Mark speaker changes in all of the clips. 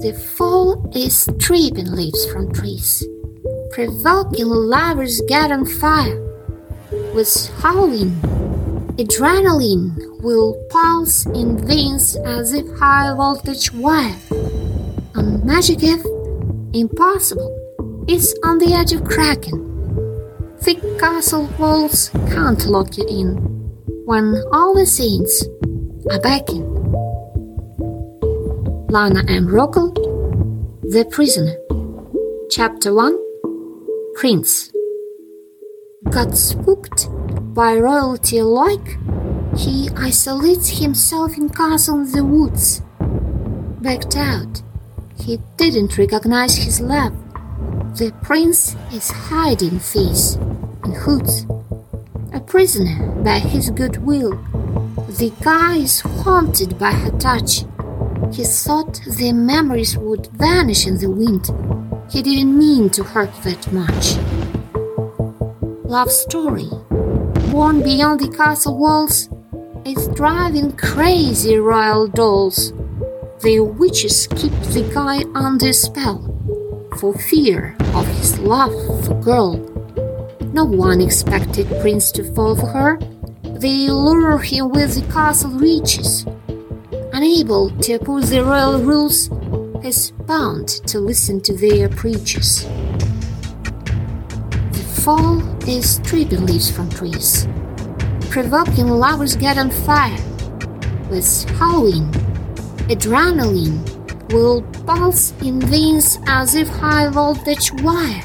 Speaker 1: The fall is stripping leaves from trees, provoking lovers get on fire. With Halloween, adrenaline will pulse in veins as if high voltage wire. On magic if impossible is on the edge of cracking. Thick castle walls can't lock you in when all the saints are backing. Lana M. Rockel, The Prisoner. Chapter 1 Prince. Got spooked by royalty alike, he isolates himself in castle in the woods. Backed out, he didn't recognize his love. The prince is hiding face and hoods. A prisoner by his good will, the guy is haunted by her touch. He thought the memories would vanish in the wind. He didn't mean to hurt that much. Love story, born beyond the castle walls, is driving crazy royal dolls. The witches keep the guy under spell for fear of his love for girl. No one expected Prince to fall for her. They lure him with the castle riches unable to oppose the royal rules, is bound to listen to their preachers. The fall is stripping leaves from trees, provoking lovers get on fire. With Halloween, adrenaline will pulse in veins as if high voltage wire.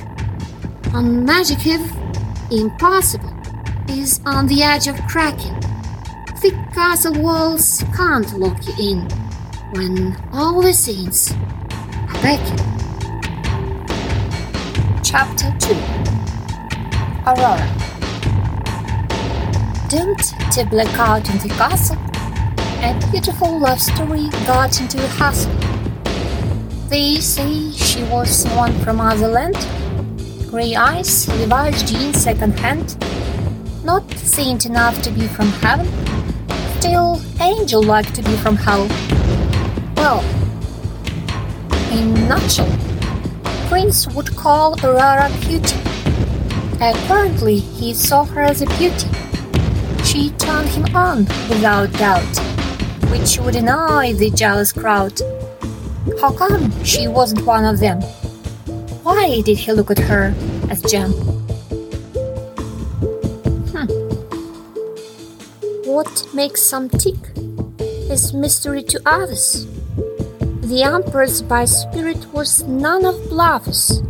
Speaker 1: On Magic Eve, impossible is on the edge of cracking thick castle walls can't lock you in when all the saints are beckon. Chapter 2 Aurora. Doomed to black out in the castle, a beautiful love story got into a hustle. They say she was someone from other land, grey eyes, Levi's jeans second hand, not saint enough to be from heaven still angel like to be from hell? Well, in nutshell, Prince would call Aurora beauty. Apparently, he saw her as a beauty. She turned him on without doubt, which would annoy the jealous crowd. How come she wasn't one of them? Why did he look at her as gem? What makes some tick is mystery to others. The Empress by spirit was none of bluffers.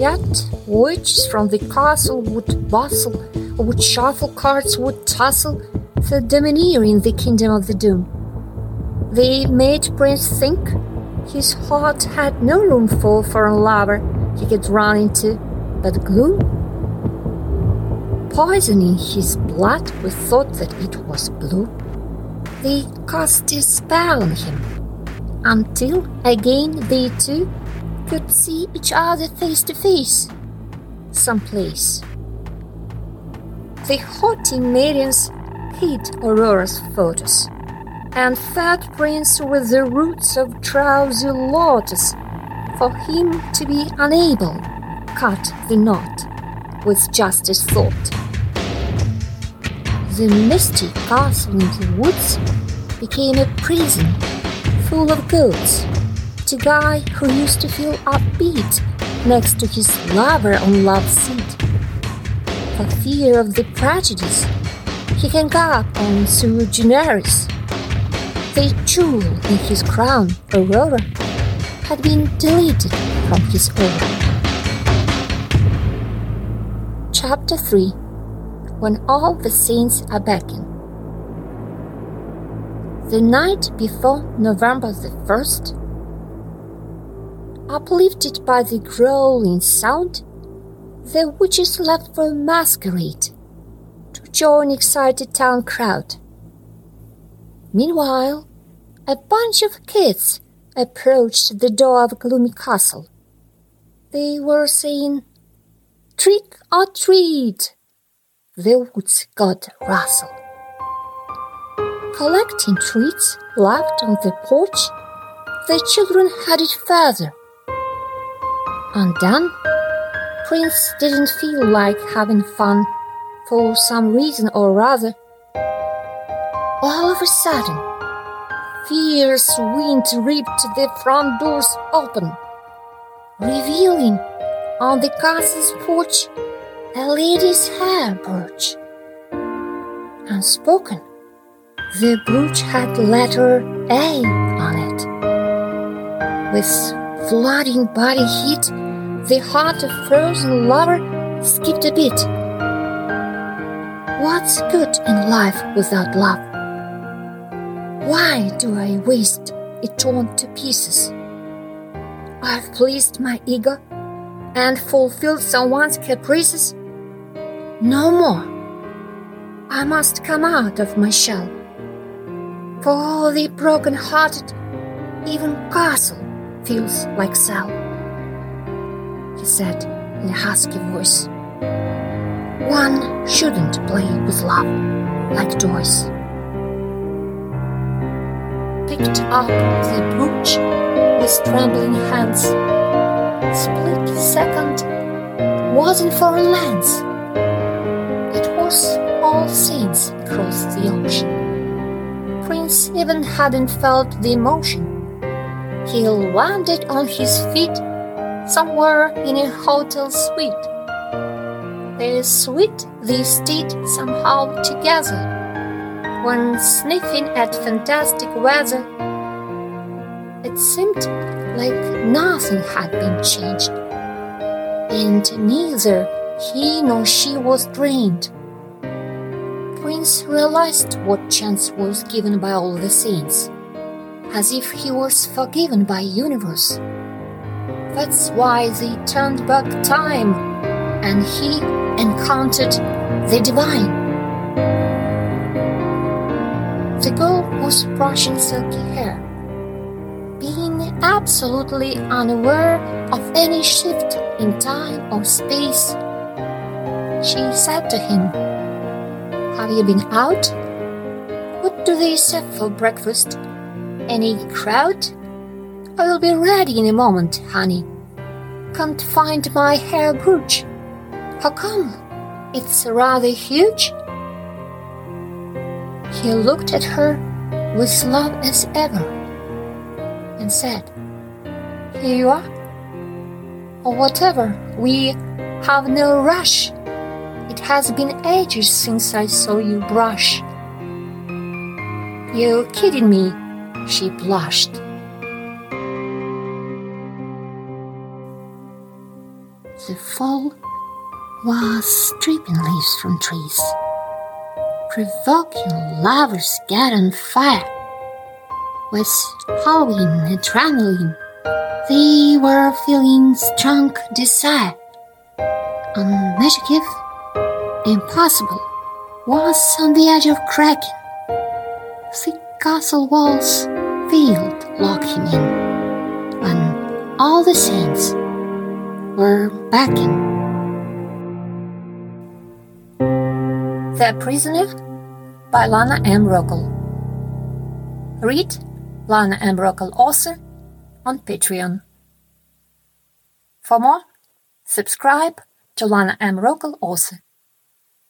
Speaker 1: Yet witches from the castle would bustle, would shuffle cards, would tussle, the domineer in the kingdom of the doom. They made Prince think his heart had no room for foreign lover he could run into, but gloom poisoning his blood with thought that it was blue. They cast a spell on him until again they two could see each other face to face someplace. The haughty maidens hid Aurora's photos and fed Prince with the roots of drowsy lotus for him to be unable cut the knot with justice thought. The misty castle in the woods became a prison full of goats. The guy who used to feel upbeat next to his lover on love's seat. For fear of the prejudice, he hung up on sui generis. The jewel in his crown, Aurora, had been deleted from his aura. Chapter 3 when all the saints are beckoning. The night before November the 1st, uplifted by the growling sound, the witches left for masquerade to join excited town crowd. Meanwhile, a bunch of kids approached the door of a Gloomy Castle. They were saying, Trick or treat! The woods got rustle. Collecting treats left on the porch, the children had it further. And then, Prince didn't feel like having fun for some reason or other. All of a sudden, fierce wind ripped the front doors open, revealing on the castle's porch a lady's hair brooch. Unspoken, the brooch had letter A on it. With flooding body heat, the heart of frozen lover skipped a beat. What's good in life without love? Why do I waste it torn to pieces? I've pleased my ego and fulfilled someone's caprices. No more. I must come out of my shell. For all the broken hearted, even castle feels like cell. He said in a husky voice. One shouldn't play with love like toys. Picked up the brooch with trembling hands. Split second wasn't for a lance. Was all saints across the ocean. Prince even hadn't felt the emotion. He landed on his feet somewhere in a hotel suite. The suite they stayed somehow together when sniffing at fantastic weather. It seemed like nothing had been changed, and neither he nor she was drained. Prince realized what chance was given by all the saints, as if he was forgiven by universe. That's why they turned back time, and he encountered the divine. The girl was brushing silky hair, being absolutely unaware of any shift in time or space. She said to him, Have you been out? What do they serve for breakfast? Any crowd? I will be ready in a moment, honey. Can't find my hair brooch. How come? It's rather huge. He looked at her with love as ever and said, Here you are. Or whatever, we have no rush. It has been ages since I saw you brush. You kidding me? She blushed. The fall was stripping leaves from trees, provoking lovers get on fire. With and trembling, they were feeling strong desire. Unmitigated, impossible, was on the edge of cracking. Thick castle walls failed lock him in, when all the saints were backing. The Prisoner by Lana M. Rockel. Read Lana M. Rockel author on Patreon. For more, subscribe to Lana M. Rockel author.